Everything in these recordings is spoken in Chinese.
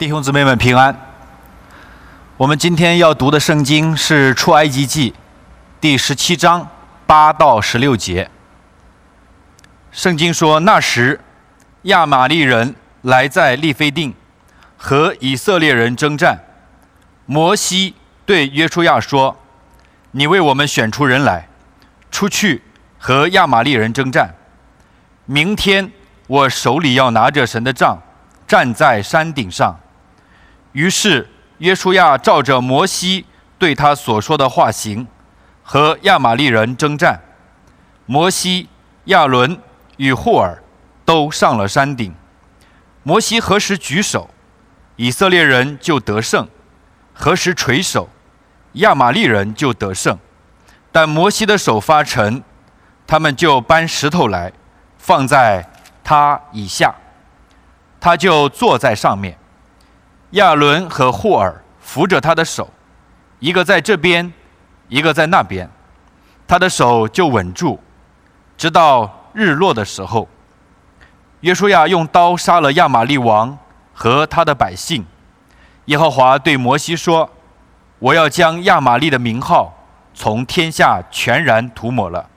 弟兄姊妹们平安。我们今天要读的圣经是《出埃及记》第十七章八到十六节。圣经说：“那时，亚玛利人来在利非定，和以色列人征战。摩西对约书亚说：‘你为我们选出人来，出去和亚玛利人征战。明天我手里要拿着神的杖，站在山顶上。’于是。”约书亚照着摩西对他所说的话行，和亚玛利人征战。摩西、亚伦与霍尔都上了山顶。摩西何时举手，以色列人就得胜；何时垂手，亚玛利人就得胜。但摩西的手发沉，他们就搬石头来，放在他以下，他就坐在上面。亚伦和霍尔扶着他的手，一个在这边，一个在那边，他的手就稳住，直到日落的时候。约书亚用刀杀了亚玛利王和他的百姓。耶和华对摩西说：“我要将亚玛利的名号从天下全然涂抹了。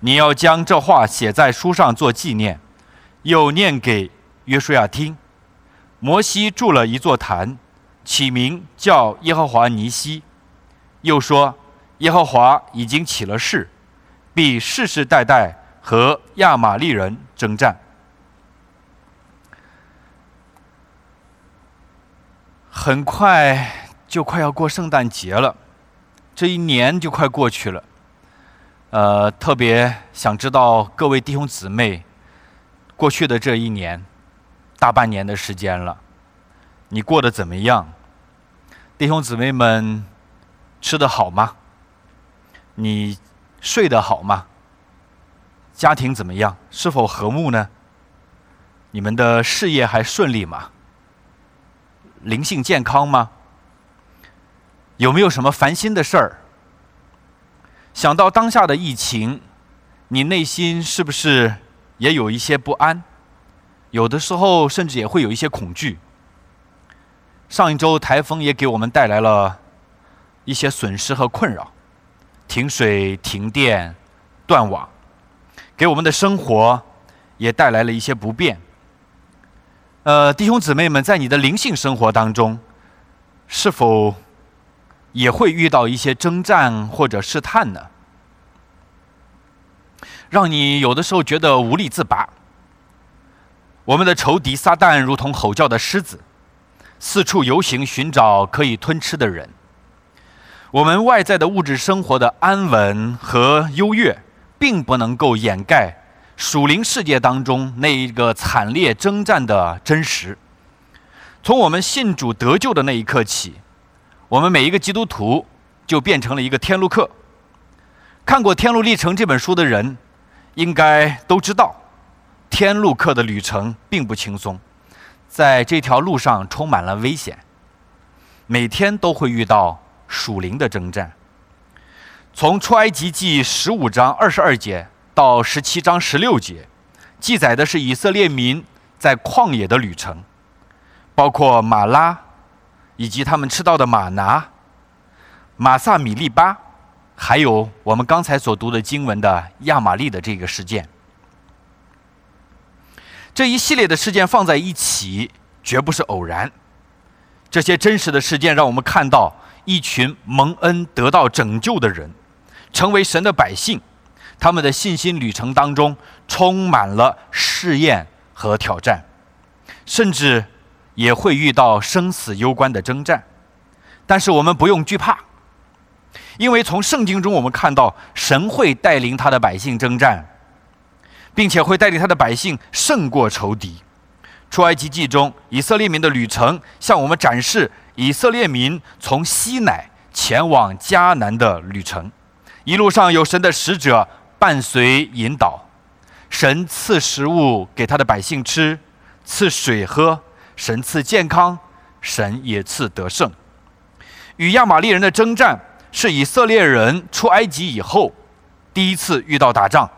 你要将这话写在书上做纪念，又念给约书亚听。”摩西筑了一座坛，起名叫耶和华尼西，又说：耶和华已经起了誓，必世世代代和亚玛利人征战。很快就快要过圣诞节了，这一年就快过去了。呃，特别想知道各位弟兄姊妹，过去的这一年。大半年的时间了，你过得怎么样？弟兄姊妹们，吃得好吗？你睡得好吗？家庭怎么样？是否和睦呢？你们的事业还顺利吗？灵性健康吗？有没有什么烦心的事儿？想到当下的疫情，你内心是不是也有一些不安？有的时候甚至也会有一些恐惧。上一周台风也给我们带来了一些损失和困扰，停水、停电、断网，给我们的生活也带来了一些不便。呃，弟兄姊妹们，在你的灵性生活当中，是否也会遇到一些征战或者试探呢？让你有的时候觉得无力自拔。我们的仇敌撒旦如同吼叫的狮子，四处游行，寻找可以吞吃的人。我们外在的物质生活的安稳和优越，并不能够掩盖属灵世界当中那一个惨烈征战的真实。从我们信主得救的那一刻起，我们每一个基督徒就变成了一个天路客。看过《天路历程》这本书的人，应该都知道。天路客的旅程并不轻松，在这条路上充满了危险，每天都会遇到属灵的征战。从出埃及记十五章二十二节到十七章十六节，记载的是以色列民在旷野的旅程，包括马拉，以及他们吃到的马拿、马萨米利巴，还有我们刚才所读的经文的亚玛利的这个事件。这一系列的事件放在一起，绝不是偶然。这些真实的事件让我们看到一群蒙恩得到拯救的人，成为神的百姓，他们的信心旅程当中充满了试验和挑战，甚至也会遇到生死攸关的征战。但是我们不用惧怕，因为从圣经中我们看到，神会带领他的百姓征战。并且会带领他的百姓胜过仇敌。出埃及记中，以色列民的旅程向我们展示以色列民从西乃前往迦南的旅程。一路上有神的使者伴随引导，神赐食物给他的百姓吃，赐水喝，神赐健康，神也赐得胜。与亚玛利人的征战是以色列人出埃及以后第一次遇到打仗。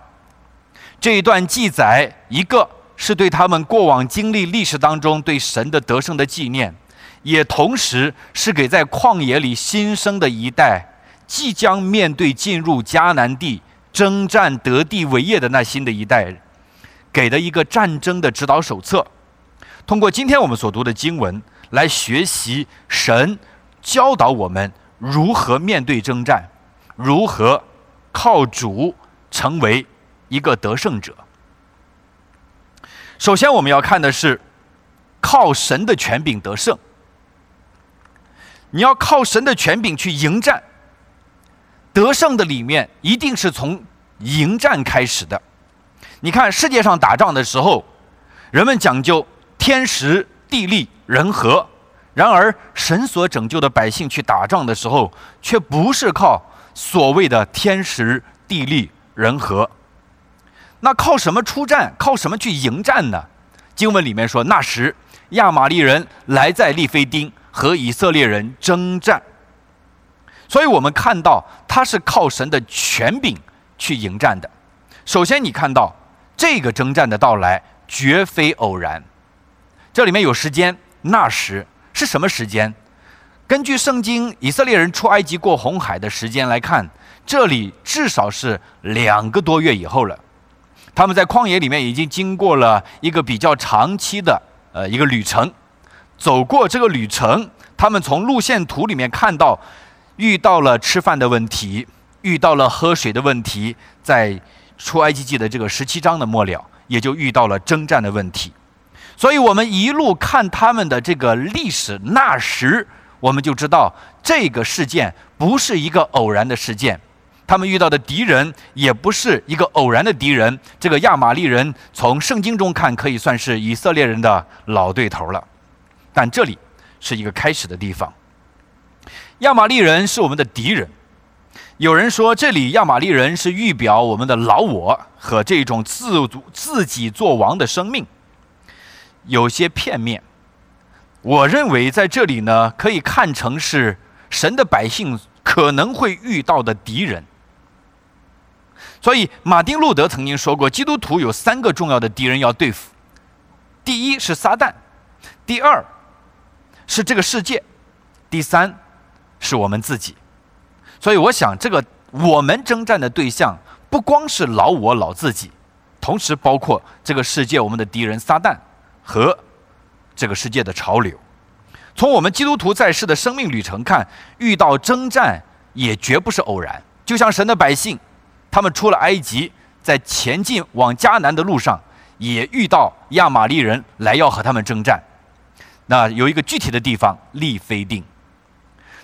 这一段记载，一个是对他们过往经历历史当中对神的得胜的纪念，也同时是给在旷野里新生的一代，即将面对进入迦南地征战得地为业的那新的一代，给的一个战争的指导手册。通过今天我们所读的经文来学习神教导我们如何面对征战，如何靠主成为一个得胜者。首先，我们要看的是靠神的权柄得胜。你要靠神的权柄去迎战，得胜的里面一定是从迎战开始的。你看世界上打仗的时候，人们讲究天时地利人和，然而神所拯救的百姓去打仗的时候，却不是靠所谓的天时地利人和。那靠什么出战？靠什么去迎战呢？经文里面说，那时亚玛利人来在利非丁。和以色列人征战，所以我们看到他是靠神的权柄去迎战的。首先，你看到这个征战的到来绝非偶然，这里面有时间，那时是什么时间？根据圣经以色列人出埃及过红海的时间来看，这里至少是两个多月以后了。他们在旷野里面已经经过了一个比较长期的呃一个旅程。走过这个旅程，他们从路线图里面看到，遇到了吃饭的问题，遇到了喝水的问题，在出埃及记的这个十七章的末了，也就遇到了征战的问题。所以，我们一路看他们的这个历史，那时我们就知道这个事件不是一个偶然的事件，他们遇到的敌人也不是一个偶然的敌人。这个亚玛利人从圣经中看，可以算是以色列人的老对头了。但这里是一个开始的地方。亚玛利人是我们的敌人。有人说，这里亚玛利人是预表我们的老我和这种自自己做王的生命，有些片面。我认为在这里呢，可以看成是神的百姓可能会遇到的敌人。所以，马丁路德曾经说过，基督徒有三个重要的敌人要对付：第一是撒旦，第二。是这个世界，第三是我们自己，所以我想，这个我们征战的对象不光是老我老自己，同时包括这个世界我们的敌人撒旦和这个世界的潮流。从我们基督徒在世的生命旅程看，遇到征战也绝不是偶然。就像神的百姓，他们出了埃及，在前进往迦南的路上，也遇到亚玛利人来要和他们征战。那有一个具体的地方，利非定。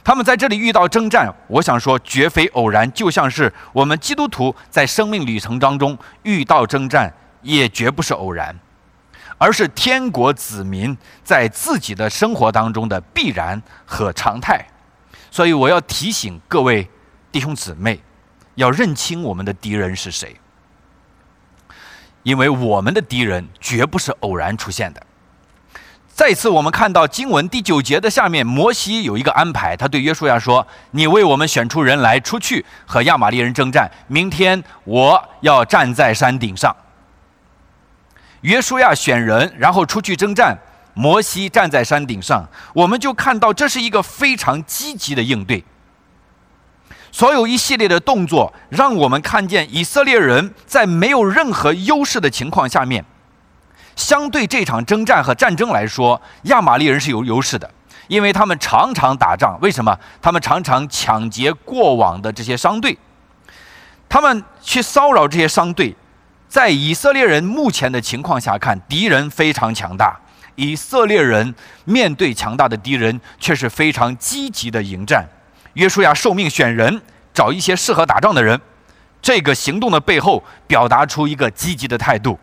他们在这里遇到征战，我想说绝非偶然，就像是我们基督徒在生命旅程当中遇到征战，也绝不是偶然，而是天国子民在自己的生活当中的必然和常态。所以我要提醒各位弟兄姊妹，要认清我们的敌人是谁，因为我们的敌人绝不是偶然出现的。再次，我们看到经文第九节的下面，摩西有一个安排，他对约书亚说：“你为我们选出人来，出去和亚玛利人征战。明天我要站在山顶上。”约书亚选人，然后出去征战。摩西站在山顶上，我们就看到这是一个非常积极的应对。所有一系列的动作，让我们看见以色列人在没有任何优势的情况下面。相对这场征战和战争来说，亚玛利人是有优势的，因为他们常常打仗。为什么？他们常常抢劫过往的这些商队，他们去骚扰这些商队。在以色列人目前的情况下看，敌人非常强大。以色列人面对强大的敌人，却是非常积极的迎战。约书亚受命选人，找一些适合打仗的人。这个行动的背后，表达出一个积极的态度，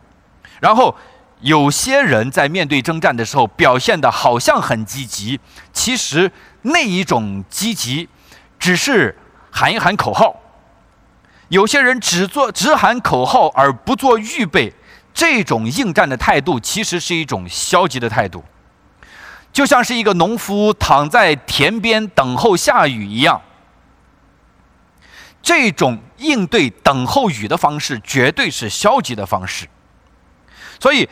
然后。有些人在面对征战的时候表现的好像很积极，其实那一种积极只是喊一喊口号。有些人只做只喊口号而不做预备，这种应战的态度其实是一种消极的态度，就像是一个农夫躺在田边等候下雨一样。这种应对等候雨的方式绝对是消极的方式，所以。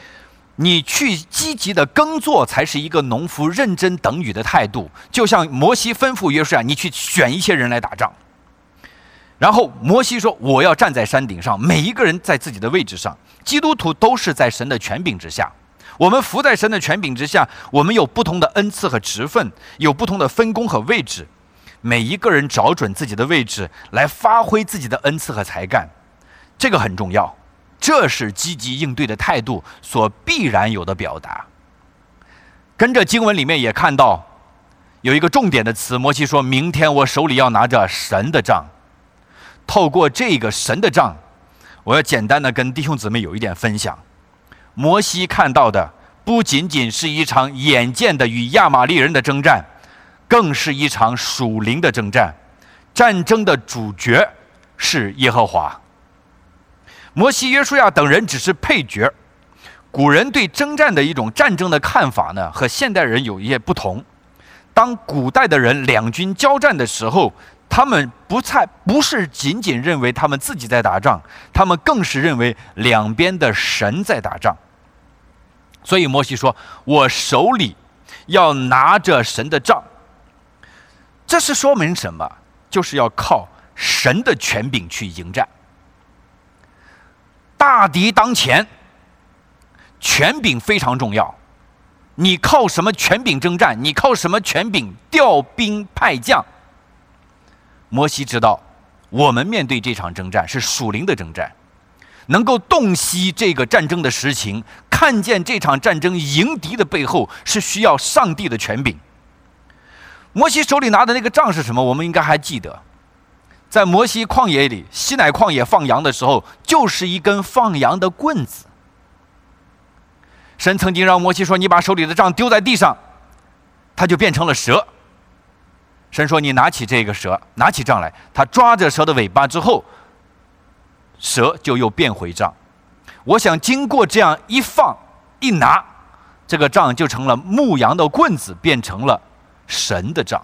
你去积极的耕作才是一个农夫认真等雨的态度。就像摩西吩咐约书亚，你去选一些人来打仗。然后摩西说：“我要站在山顶上，每一个人在自己的位置上。基督徒都是在神的权柄之下，我们服在神的权柄之下，我们有不同的恩赐和职分，有不同的分工和位置。每一个人找准自己的位置来发挥自己的恩赐和才干，这个很重要。这是积极应对的态度所必然有的表达。跟着经文里面也看到有一个重点的词，摩西说明天我手里要拿着神的杖。”透过这个神的杖，我要简单的跟弟兄姊妹有一点分享。摩西看到的不仅仅是一场眼见的与亚玛力人的征战，更是一场属灵的征战。战争的主角是耶和华。摩西、约书亚等人只是配角。古人对征战的一种战争的看法呢，和现代人有一些不同。当古代的人两军交战的时候，他们不太不是仅仅认为他们自己在打仗，他们更是认为两边的神在打仗。所以摩西说：“我手里要拿着神的杖。”这是说明什么？就是要靠神的权柄去迎战。大敌当前，权柄非常重要。你靠什么权柄征战？你靠什么权柄调兵派将？摩西知道，我们面对这场征战是属灵的征战，能够洞悉这个战争的实情，看见这场战争迎敌的背后是需要上帝的权柄。摩西手里拿的那个杖是什么？我们应该还记得，在摩西旷野里，西乃旷野放羊的时候，就是一根放羊的棍子。神曾经让摩西说：“你把手里的杖丢在地上，它就变成了蛇。”神说：“你拿起这个蛇，拿起杖来。他抓着蛇的尾巴之后，蛇就又变回杖。我想经过这样一放一拿，这个杖就成了牧羊的棍子，变成了神的杖。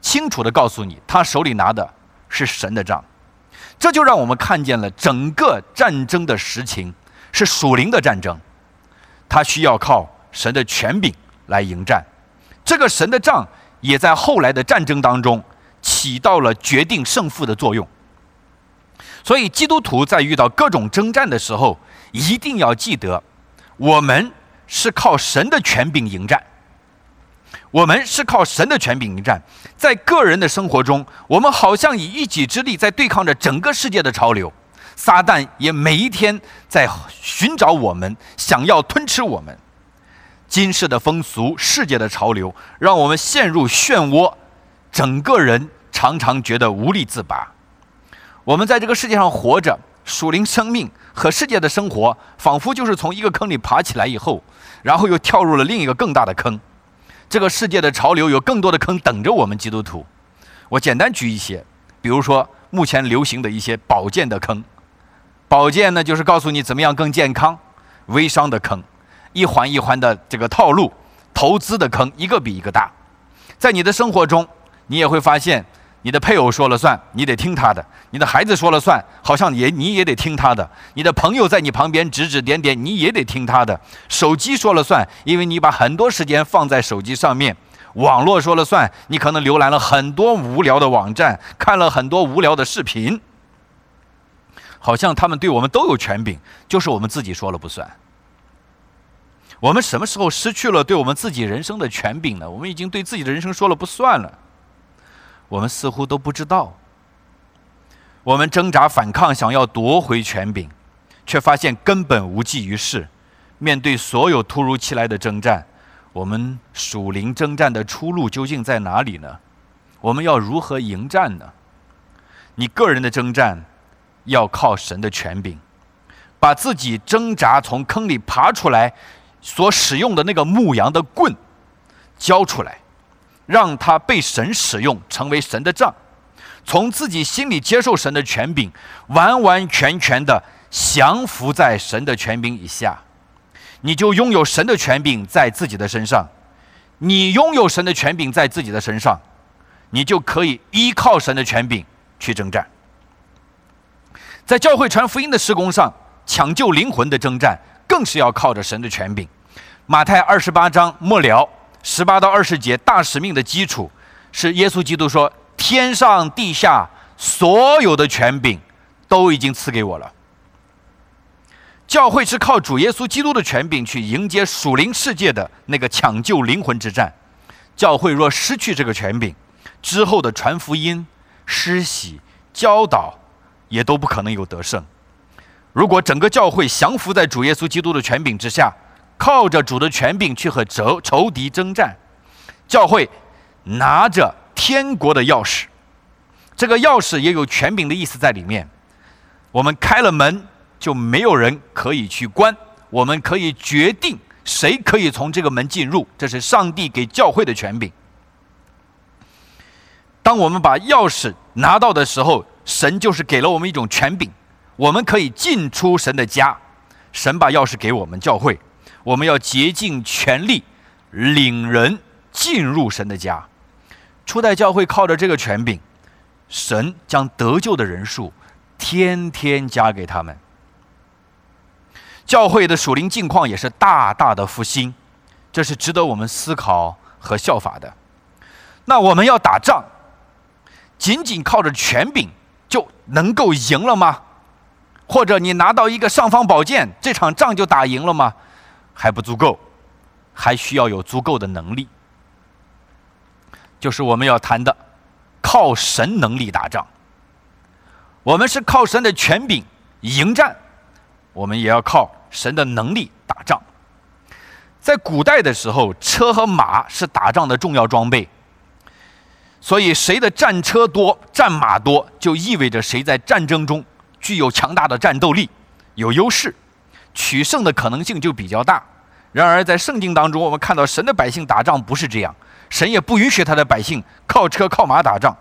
清楚的告诉你，他手里拿的是神的杖。这就让我们看见了整个战争的实情是属灵的战争，他需要靠神的权柄来迎战。这个神的杖。”也在后来的战争当中起到了决定胜负的作用。所以，基督徒在遇到各种征战的时候，一定要记得，我们是靠神的权柄迎战。我们是靠神的权柄迎战。在个人的生活中，我们好像以一己之力在对抗着整个世界的潮流。撒旦也每一天在寻找我们，想要吞吃我们。今世的风俗、世界的潮流，让我们陷入漩涡，整个人常常觉得无力自拔。我们在这个世界上活着，属灵生命和世界的生活，仿佛就是从一个坑里爬起来以后，然后又跳入了另一个更大的坑。这个世界的潮流有更多的坑等着我们基督徒。我简单举一些，比如说目前流行的一些保健的坑。保健呢，就是告诉你怎么样更健康；微商的坑。一环一环的这个套路，投资的坑一个比一个大。在你的生活中，你也会发现，你的配偶说了算，你得听他的；你的孩子说了算，好像也你也得听他的；你的朋友在你旁边指指点点，你也得听他的。手机说了算，因为你把很多时间放在手机上面；网络说了算，你可能浏览了很多无聊的网站，看了很多无聊的视频，好像他们对我们都有权柄，就是我们自己说了不算。我们什么时候失去了对我们自己人生的权柄呢？我们已经对自己的人生说了不算了。我们似乎都不知道。我们挣扎反抗，想要夺回权柄，却发现根本无济于事。面对所有突如其来的征战，我们属灵征战的出路究竟在哪里呢？我们要如何迎战呢？你个人的征战要靠神的权柄，把自己挣扎从坑里爬出来。所使用的那个牧羊的棍，交出来，让他被神使用，成为神的杖，从自己心里接受神的权柄，完完全全的降服在神的权柄以下，你就拥有神的权柄在自己的身上。你拥有神的权柄在自己的身上，你就可以依靠神的权柄去征战。在教会传福音的施工上，抢救灵魂的征战。更是要靠着神的权柄。马太二十八章末了十八到二十节，大使命的基础是耶稣基督说：“天上地下所有的权柄都已经赐给我了。”教会是靠主耶稣基督的权柄去迎接属灵世界的那个抢救灵魂之战。教会若失去这个权柄，之后的传福音、施洗、教导也都不可能有得胜。如果整个教会降服在主耶稣基督的权柄之下，靠着主的权柄去和仇仇敌征战，教会拿着天国的钥匙，这个钥匙也有权柄的意思在里面。我们开了门，就没有人可以去关。我们可以决定谁可以从这个门进入，这是上帝给教会的权柄。当我们把钥匙拿到的时候，神就是给了我们一种权柄。我们可以进出神的家，神把钥匙给我们教会，我们要竭尽全力领人进入神的家。初代教会靠着这个权柄，神将得救的人数天天加给他们。教会的属灵境况也是大大的复兴，这是值得我们思考和效法的。那我们要打仗，仅仅靠着权柄就能够赢了吗？或者你拿到一个尚方宝剑，这场仗就打赢了吗？还不足够，还需要有足够的能力。就是我们要谈的，靠神能力打仗。我们是靠神的权柄迎战，我们也要靠神的能力打仗。在古代的时候，车和马是打仗的重要装备，所以谁的战车多、战马多，就意味着谁在战争中。具有强大的战斗力，有优势，取胜的可能性就比较大。然而，在圣经当中，我们看到神的百姓打仗不是这样，神也不允许他的百姓靠车靠马打仗。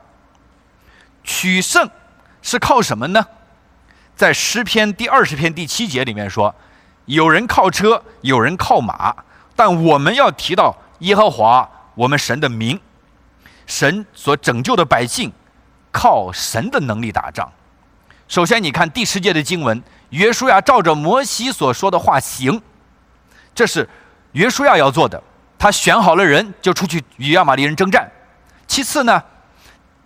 取胜是靠什么呢？在诗篇第二十篇第七节里面说，有人靠车，有人靠马，但我们要提到耶和华我们神的名，神所拯救的百姓靠神的能力打仗。首先，你看第十节的经文，约书亚照着摩西所说的话行，这是约书亚要做的。他选好了人，就出去与亚玛力人征战。其次呢，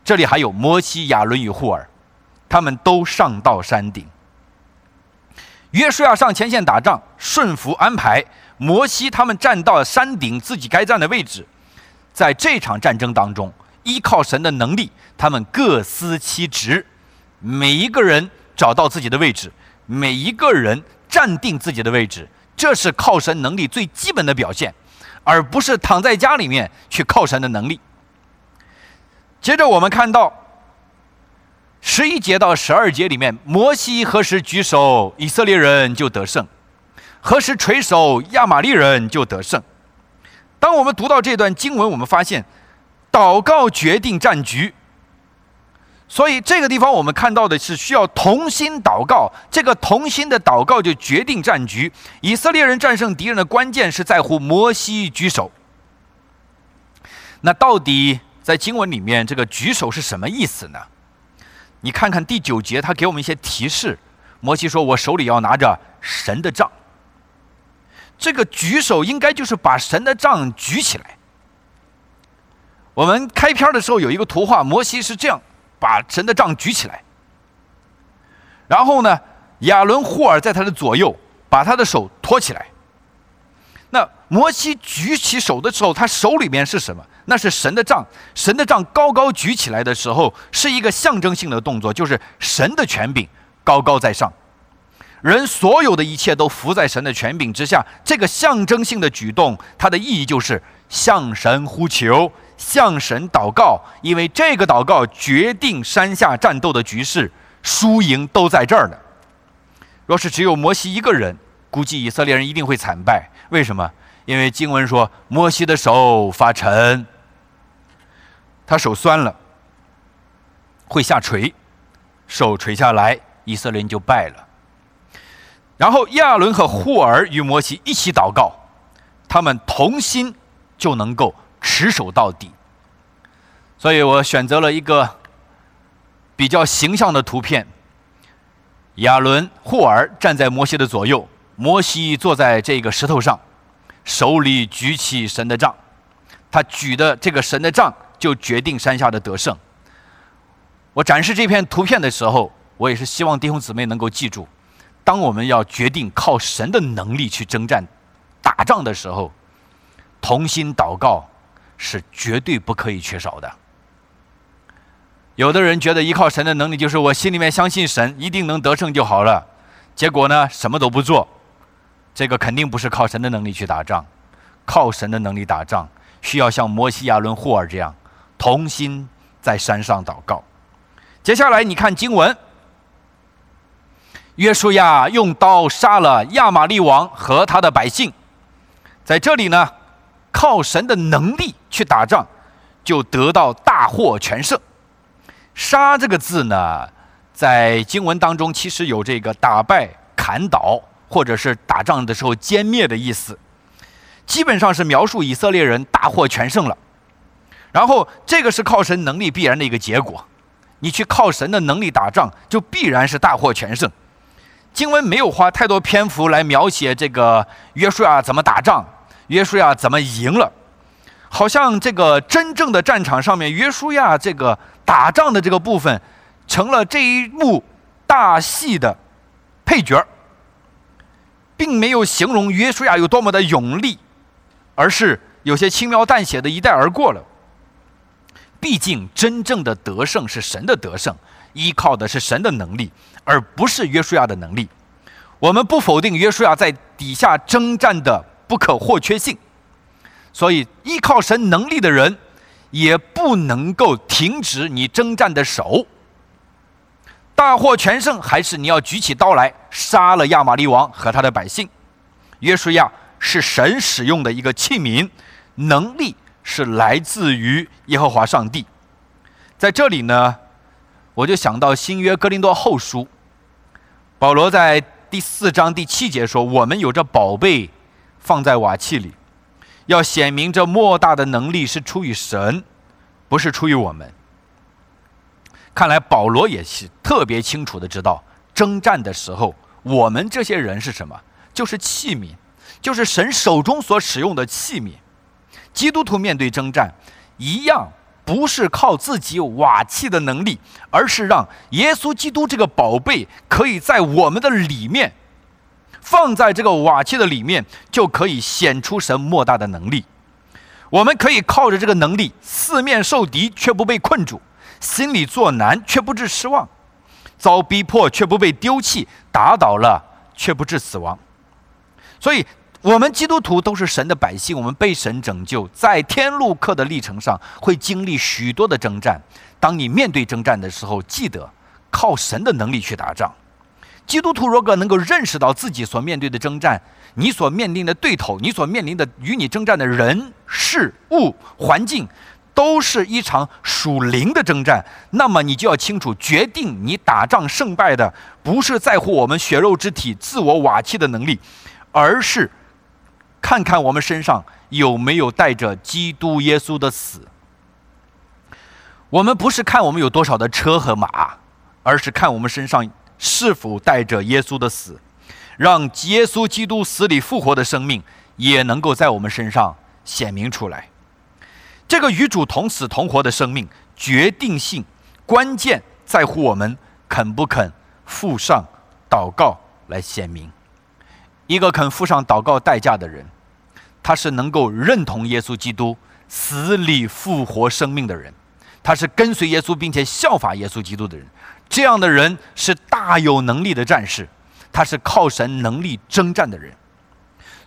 这里还有摩西、亚伦与户尔，他们都上到山顶。约书亚上前线打仗，顺服安排。摩西他们站到山顶自己该站的位置，在这场战争当中，依靠神的能力，他们各司其职。每一个人找到自己的位置，每一个人站定自己的位置，这是靠神能力最基本的表现，而不是躺在家里面去靠神的能力。接着我们看到十一节到十二节里面，摩西何时举手，以色列人就得胜；何时垂手，亚玛利人就得胜。当我们读到这段经文，我们发现，祷告决定战局。所以这个地方我们看到的是需要同心祷告，这个同心的祷告就决定战局。以色列人战胜敌人的关键是在乎摩西举手。那到底在经文里面这个举手是什么意思呢？你看看第九节，他给我们一些提示。摩西说：“我手里要拿着神的杖。”这个举手应该就是把神的杖举起来。我们开篇的时候有一个图画，摩西是这样。把神的杖举起来，然后呢，亚伦霍尔在他的左右，把他的手托起来。那摩西举起手的时候，他手里面是什么？那是神的杖。神的杖高高举起来的时候，是一个象征性的动作，就是神的权柄高高在上，人所有的一切都伏在神的权柄之下。这个象征性的举动，它的意义就是向神呼求。向神祷告，因为这个祷告决定山下战斗的局势，输赢都在这儿呢。若是只有摩西一个人，估计以色列人一定会惨败。为什么？因为经文说摩西的手发沉，他手酸了，会下垂，手垂下来，以色列人就败了。然后亚伦和霍尔与摩西一起祷告，他们同心就能够。持守到底，所以我选择了一个比较形象的图片。亚伦、霍尔站在摩西的左右，摩西坐在这个石头上，手里举起神的杖，他举的这个神的杖就决定山下的得胜。我展示这片图片的时候，我也是希望弟兄姊妹能够记住，当我们要决定靠神的能力去征战、打仗的时候，同心祷告是绝对不可以缺少的。有的人觉得依靠神的能力就是我心里面相信神一定能得胜就好了，结果呢什么都不做，这个肯定不是靠神的能力去打仗。靠神的能力打仗，需要像摩西亚伦霍尔这样同心在山上祷告。接下来你看经文，约书亚用刀杀了亚玛利王和他的百姓，在这里呢，靠神的能力去打仗，就得到大获全胜。杀这个字呢，在经文当中其实有这个打败、砍倒，或者是打仗的时候歼灭的意思，基本上是描述以色列人大获全胜了。然后这个是靠神能力必然的一个结果，你去靠神的能力打仗，就必然是大获全胜。经文没有花太多篇幅来描写这个约书亚怎么打仗，约书亚怎么赢了。好像这个真正的战场上面，约书亚这个打仗的这个部分，成了这一幕大戏的配角并没有形容约书亚有多么的勇力，而是有些轻描淡写的一带而过了。毕竟真正的得胜是神的得胜，依靠的是神的能力，而不是约书亚的能力。我们不否定约书亚在底下征战的不可或缺性。所以，依靠神能力的人，也不能够停止你征战的手。大获全胜，还是你要举起刀来杀了亚玛利王和他的百姓。约书亚是神使用的一个器皿，能力是来自于耶和华上帝。在这里呢，我就想到新约哥林多后书，保罗在第四章第七节说：“我们有着宝贝放在瓦器里。”要显明这莫大的能力是出于神，不是出于我们。看来保罗也是特别清楚的知道，征战的时候，我们这些人是什么？就是器皿，就是神手中所使用的器皿。基督徒面对征战，一样不是靠自己瓦器的能力，而是让耶稣基督这个宝贝可以在我们的里面。放在这个瓦器的里面，就可以显出神莫大的能力。我们可以靠着这个能力，四面受敌却不被困住，心里作难却不致失望，遭逼迫却不被丢弃，打倒了却不致死亡。所以，我们基督徒都是神的百姓，我们被神拯救，在天路客的历程上会经历许多的征战。当你面对征战的时候，记得靠神的能力去打仗。基督徒如果能够认识到自己所面对的征战，你所面临的对头，你所面临的与你征战的人、事物、环境，都是一场属灵的征战，那么你就要清楚，决定你打仗胜败的，不是在乎我们血肉之体、自我瓦器的能力，而是看看我们身上有没有带着基督耶稣的死。我们不是看我们有多少的车和马，而是看我们身上。是否带着耶稣的死，让耶稣基督死里复活的生命也能够在我们身上显明出来？这个与主同死同活的生命，决定性关键在乎我们肯不肯付上祷告来显明。一个肯付上祷告代价的人，他是能够认同耶稣基督死里复活生命的人，他是跟随耶稣并且效法耶稣基督的人。这样的人是大有能力的战士，他是靠神能力征战的人，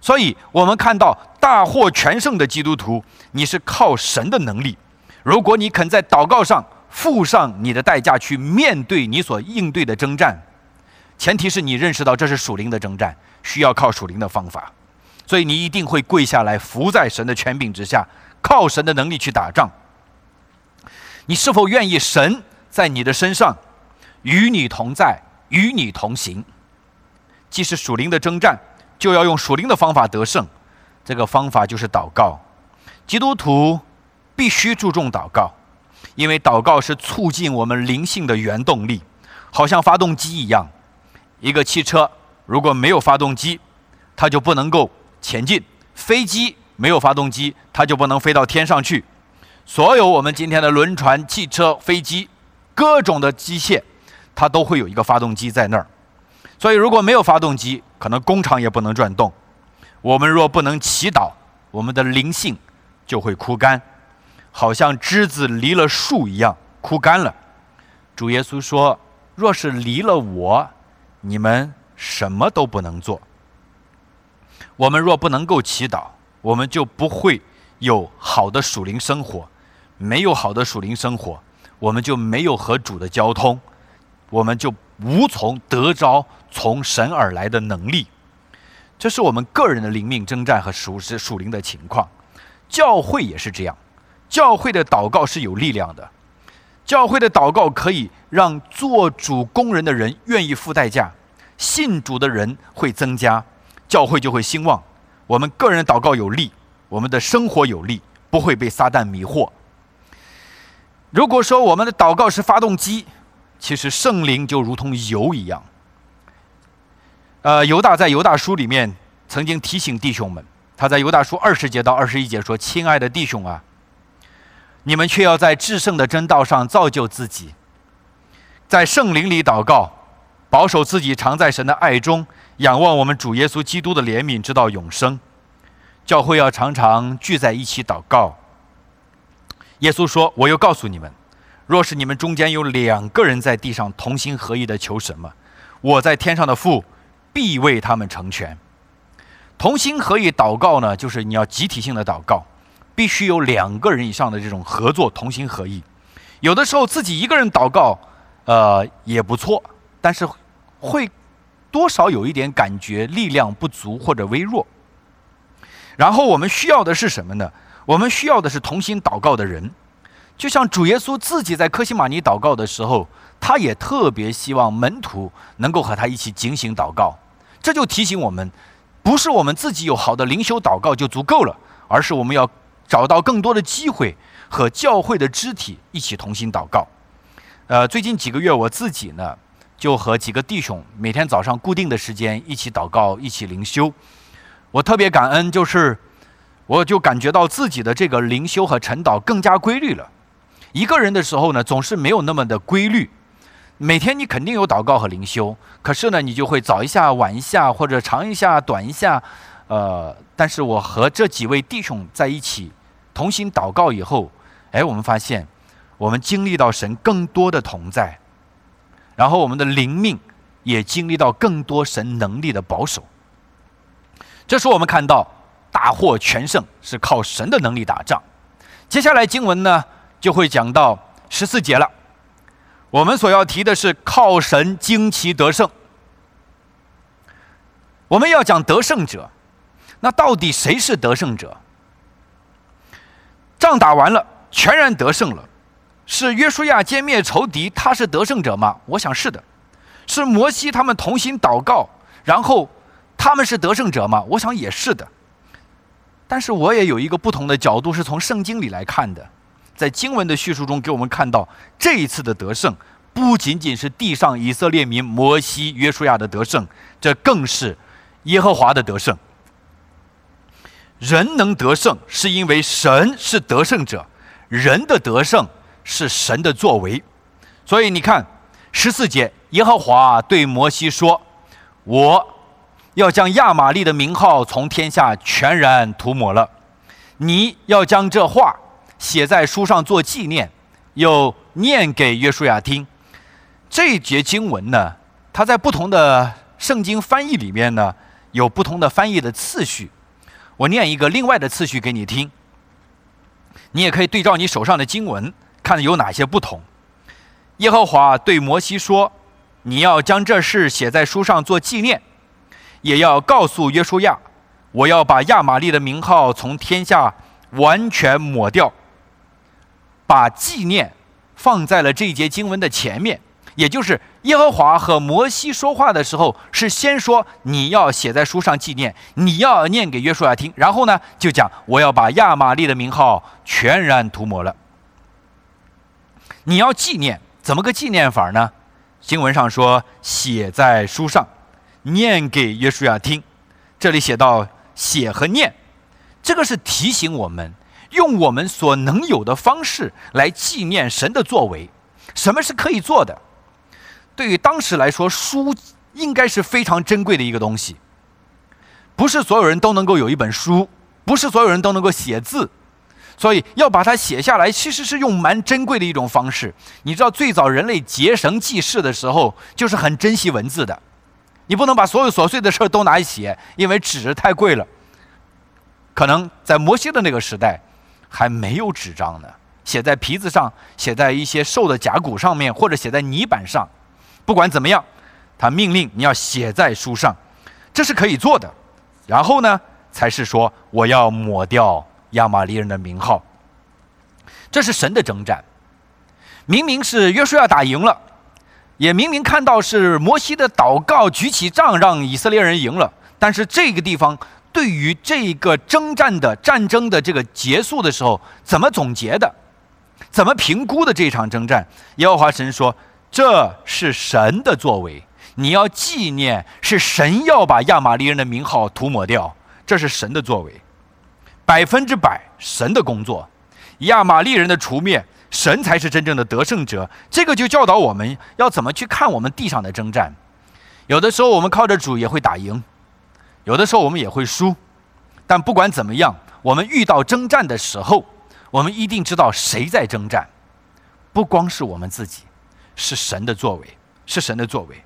所以我们看到大获全胜的基督徒，你是靠神的能力。如果你肯在祷告上付上你的代价去面对你所应对的征战，前提是你认识到这是属灵的征战，需要靠属灵的方法，所以你一定会跪下来伏在神的权柄之下，靠神的能力去打仗。你是否愿意神在你的身上？与你同在，与你同行。既是属灵的征战，就要用属灵的方法得胜。这个方法就是祷告。基督徒必须注重祷告，因为祷告是促进我们灵性的原动力，好像发动机一样。一个汽车如果没有发动机，它就不能够前进；飞机没有发动机，它就不能飞到天上去。所有我们今天的轮船、汽车、飞机，各种的机械，它都会有一个发动机在那儿。所以，如果没有发动机，可能工厂也不能转动。我们若不能祈祷，我们的灵性就会枯干，好像枝子离了树一样枯干了。主耶稣说：“若是离了我，你们什么都不能做。”我们若不能够祈祷，我们就不会有好的属灵生活。没有好的属灵生活，我们就没有和主的交通，我们就无从得着从神而来的能力。这是我们个人的灵命征战和属实属灵的情况。教会也是这样，教会的祷告是有力量的，教会的祷告可以让做主工人的人愿意付代价，信主的人会增加，教会就会兴旺。我们个人祷告有力，我们的生活有力，不会被撒旦迷惑。如果说我们的祷告是发动机，其实圣灵就如同油一样。呃，犹大在犹大书里面曾经提醒弟兄们，他在犹大书二十节到二十一节说：“亲爱的弟兄啊，你们却要在至圣的真道上造就自己，在圣灵里祷告，保守自己常在神的爱中，仰望我们主耶稣基督的怜悯，直到永生。教会要常常聚在一起祷告。”耶稣说：“我又告诉你们，若是你们中间有两个人在地上同心合意的求什么，我在天上的父必为他们成全。同心合意祷告呢，就是你要集体性的祷告，必须有两个人以上的这种合作，同心合意。有的时候自己一个人祷告，呃也不错，但是会多少有一点感觉力量不足或者微弱。然后我们需要的是什么呢？”我们需要的是同心祷告的人，就像主耶稣自己在科西玛尼祷告的时候，他也特别希望门徒能够和他一起警醒祷告。这就提醒我们，不是我们自己有好的灵修祷告就足够了，而是我们要找到更多的机会和教会的肢体一起同心祷告。呃，最近几个月我自己呢，就和几个弟兄每天早上固定的时间一起祷告，一起灵修。我特别感恩，就是。我就感觉到自己的这个灵修和晨祷更加规律了。一个人的时候呢，总是没有那么的规律。每天你肯定有祷告和灵修，可是呢，你就会早一下晚一下，或者长一下短一下。呃，但是我和这几位弟兄在一起同心祷告以后，哎，我们发现我们经历到神更多的同在，然后我们的灵命也经历到更多神能力的保守。这是我们看到。大获全胜是靠神的能力打仗。接下来经文呢就会讲到十四节了。我们所要提的是靠神惊奇得胜。我们要讲得胜者，那到底谁是得胜者？仗打完了，全然得胜了，是约书亚歼灭仇敌，他是得胜者吗？我想是的。是摩西他们同心祷告，然后他们是得胜者吗？我想也是的。但是我也有一个不同的角度，是从圣经里来看的，在经文的叙述中，给我们看到这一次的得胜，不仅仅是地上以色列民摩西、约书亚的得胜，这更是耶和华的得胜。人能得胜，是因为神是得胜者，人的得胜是神的作为。所以你看十四节，耶和华对摩西说：“我。”要将亚玛利的名号从天下全然涂抹了，你要将这话写在书上做纪念，又念给约书亚听。这一节经文呢，它在不同的圣经翻译里面呢，有不同的翻译的次序。我念一个另外的次序给你听，你也可以对照你手上的经文，看有哪些不同。耶和华对摩西说：“你要将这事写在书上做纪念。”也要告诉约书亚，我要把亚玛利的名号从天下完全抹掉。把纪念放在了这一节经文的前面，也就是耶和华和摩西说话的时候，是先说你要写在书上纪念，你要念给约书亚听，然后呢就讲我要把亚玛利的名号全然涂抹了。你要纪念，怎么个纪念法呢？经文上说写在书上。念给约书亚听，这里写到写和念，这个是提醒我们用我们所能有的方式来纪念神的作为。什么是可以做的？对于当时来说，书应该是非常珍贵的一个东西。不是所有人都能够有一本书，不是所有人都能够写字，所以要把它写下来，其实是用蛮珍贵的一种方式。你知道，最早人类结绳记事的时候，就是很珍惜文字的。你不能把所有琐碎的事都拿来写，因为纸太贵了。可能在摩西的那个时代，还没有纸张呢，写在皮子上，写在一些瘦的甲骨上面，或者写在泥板上。不管怎么样，他命令你要写在书上，这是可以做的。然后呢，才是说我要抹掉亚玛利人的名号。这是神的征战，明明是约书亚打赢了，也明明看到是摩西的祷告举起杖让以色列人赢了。但是这个地方对于这个征战的战争的这个结束的时候，怎么总结的？怎么评估的这场征战？耶和华神说：“这是神的作为。”你要纪念，是神要把亚玛利人的名号涂抹掉，这是神的作为，百分之百神的工作。亚玛利人的除灭，神才是真正的得胜者。这个就教导我们要怎么去看我们地上的征战。有的时候我们靠着主也会打赢，有的时候我们也会输。但不管怎么样，我们遇到征战的时候，我们一定知道谁在征战，不光是我们自己，是神的作为，是神的作为。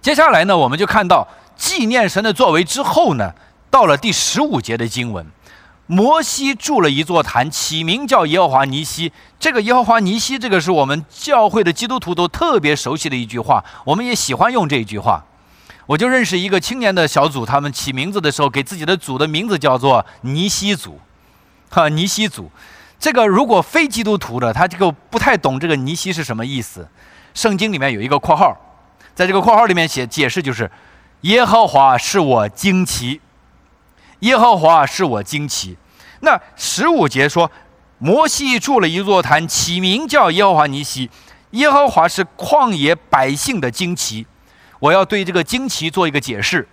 接下来呢，我们就看到纪念神的作为之后呢，到了第十五节的经文，摩西筑了一座坛，起名叫耶和华尼西。这个耶和华尼西，这个是我们教会的基督徒都特别熟悉的一句话，我们也喜欢用这一句话。我就认识一个青年的小组，他们起名字的时候，给自己的组的名字叫做尼西组，哈，尼西组。这个如果非基督徒的，他这个不太懂这个尼西是什么意思。圣经里面有一个括号。在这个括号里面写解释就是，耶和华是我惊奇，耶和华是我惊奇。那十五节说，摩西筑了一座坛，起名叫耶和华尼西。耶和华是旷野百姓的惊奇。我要对这个惊奇做一个解释。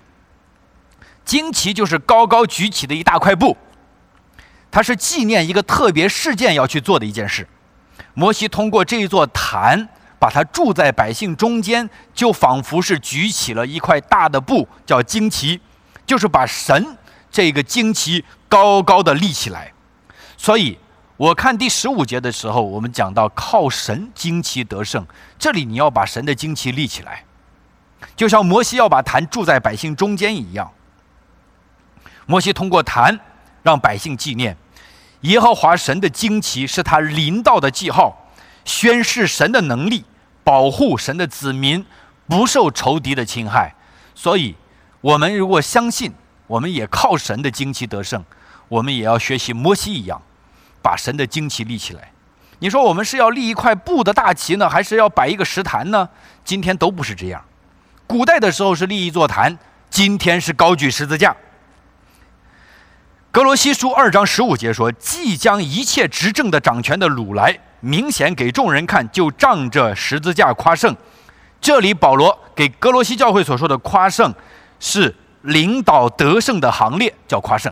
惊奇就是高高举起的一大块布，它是纪念一个特别事件要去做的一件事。摩西通过这一座坛。把它住在百姓中间，就仿佛是举起了一块大的布，叫旌旗，就是把神这个旌旗高高的立起来。所以，我看第十五节的时候，我们讲到靠神旌旗得胜，这里你要把神的旌旗立起来，就像摩西要把坛住在百姓中间一样。摩西通过坛让百姓纪念耶和华神的旌旗是他临到的记号。宣示神的能力，保护神的子民不受仇敌的侵害。所以，我们如果相信，我们也靠神的旌旗得胜，我们也要学习摩西一样，把神的旌旗立起来。你说我们是要立一块布的大旗呢，还是要摆一个石坛呢？今天都不是这样。古代的时候是立一座坛，今天是高举十字架。格罗西书二章十五节说：“即将一切执政的掌权的掳来。”明显给众人看，就仗着十字架夸胜。这里保罗给格罗西教会所说的夸胜，是领导得胜的行列，叫夸胜。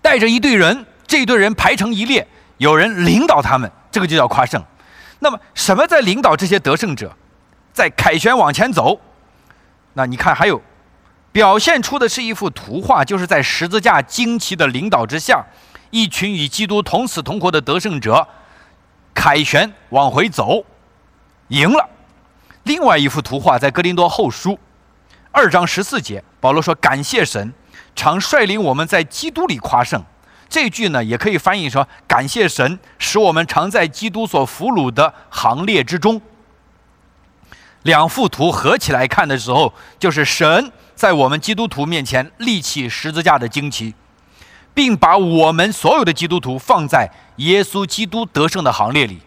带着一队人，这一队人排成一列，有人领导他们，这个就叫夸胜。那么，什么在领导这些得胜者，在凯旋往前走？那你看，还有表现出的是一幅图画，就是在十字架旌旗的领导之下，一群与基督同死同活的得胜者。凯旋往回走，赢了。另外一幅图画在哥林多后书二章十四节，保罗说：“感谢神，常率领我们在基督里夸胜。”这句呢，也可以翻译说：“感谢神，使我们常在基督所俘虏的行列之中。”两幅图合起来看的时候，就是神在我们基督徒面前立起十字架的旌旗。并把我们所有的基督徒放在耶稣基督得胜的行列里，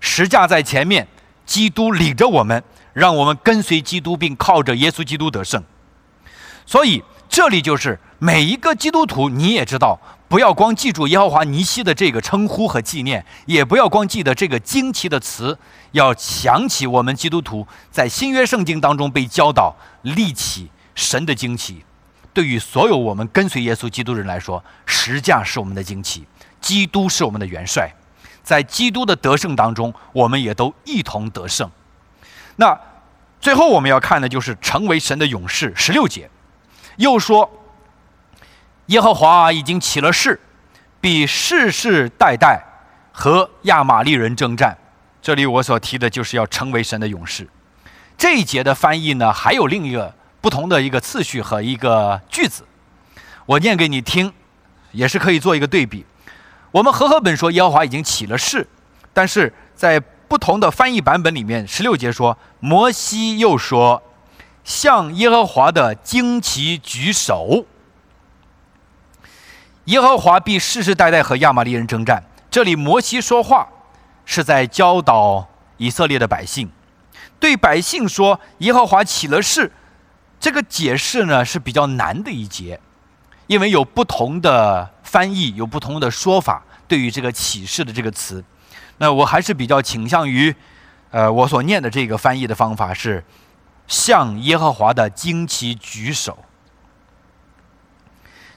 十架在前面，基督领着我们，让我们跟随基督，并靠着耶稣基督得胜。所以这里就是每一个基督徒，你也知道，不要光记住耶和华尼西的这个称呼和纪念，也不要光记得这个惊奇的词，要想起我们基督徒在新约圣经当中被教导立起神的惊奇。对于所有我们跟随耶稣基督人来说，十架是我们的惊奇，基督是我们的元帅，在基督的得胜当中，我们也都一同得胜。那最后我们要看的就是成为神的勇士。十六节又说，耶和华已经起了誓，必世世代代和亚玛利人征战。这里我所提的就是要成为神的勇士。这一节的翻译呢，还有另一个。不同的一个次序和一个句子，我念给你听，也是可以做一个对比。我们和合本说耶和华已经起了誓，但是在不同的翻译版本里面，十六节说摩西又说向耶和华的旌旗举手，耶和华必世世代代和亚玛利人征战。这里摩西说话是在教导以色列的百姓，对百姓说耶和华起了誓。这个解释呢是比较难的一节，因为有不同的翻译，有不同的说法。对于这个启示的这个词，那我还是比较倾向于，呃，我所念的这个翻译的方法是向耶和华的旌旗举手。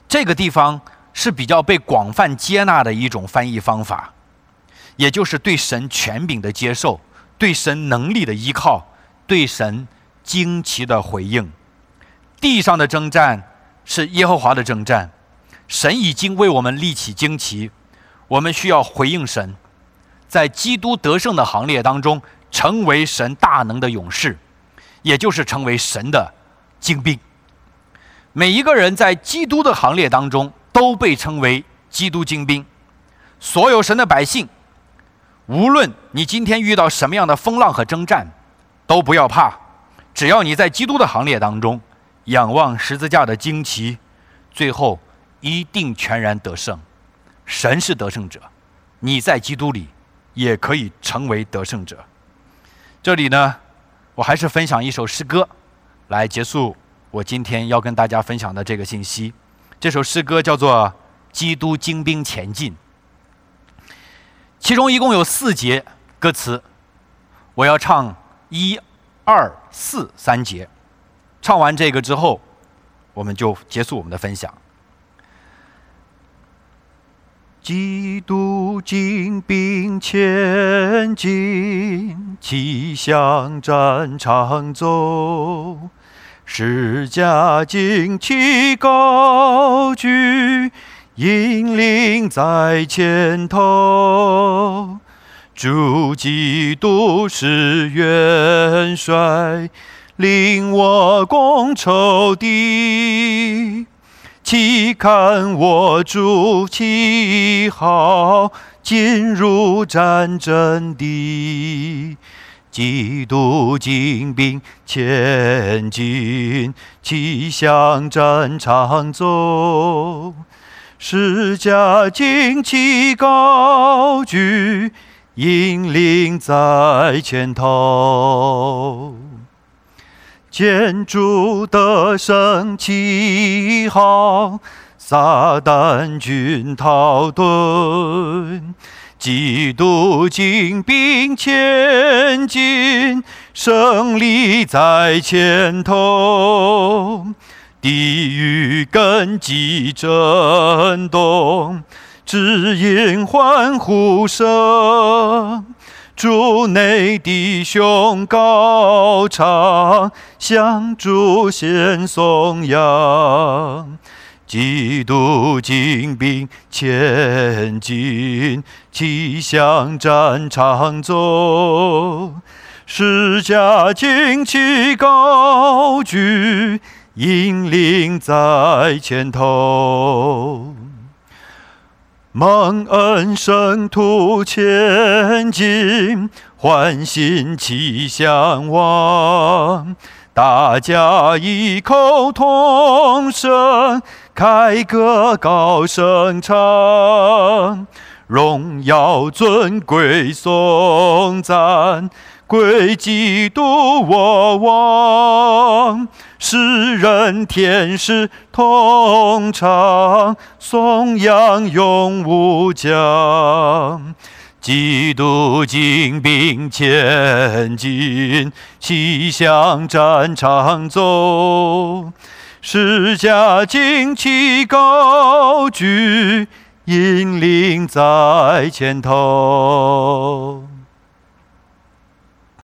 这个地方是比较被广泛接纳的一种翻译方法，也就是对神权柄的接受，对神能力的依靠，对神惊奇的回应。地上的征战是耶和华的征战，神已经为我们立起旌旗，我们需要回应神，在基督得胜的行列当中，成为神大能的勇士，也就是成为神的精兵。每一个人在基督的行列当中都被称为基督精兵。所有神的百姓，无论你今天遇到什么样的风浪和征战，都不要怕，只要你在基督的行列当中。仰望十字架的旌旗，最后一定全然得胜。神是得胜者，你在基督里也可以成为得胜者。这里呢，我还是分享一首诗歌，来结束我今天要跟大家分享的这个信息。这首诗歌叫做《基督精兵前进》，其中一共有四节歌词，我要唱一、二、四三节。唱完这个之后，我们就结束我们的分享。基督精兵前进，气向战场走，十架旌旗高举，引领在前头。主基督是元帅。令我攻仇敌，岂看我主旗号进入战争地，基督精兵前进，齐向战场走，十架旌旗高举，引领在前头。建筑的升旗号，撒旦军逃遁，基督精兵前进，胜利在前头，地狱根基震动，只因欢呼声。主内弟兄高唱，向主献颂扬。基督精兵前进，齐向战场走。十架旌旗高举，引领在前头。蒙恩圣徒前进，欢欣齐向往。大家异口同声，凯歌高声唱，荣耀尊贵颂赞。归基督我王，世人天使同唱，颂扬永无疆。基督精兵前进，齐向战场走。十架旌旗高举，引领在前头。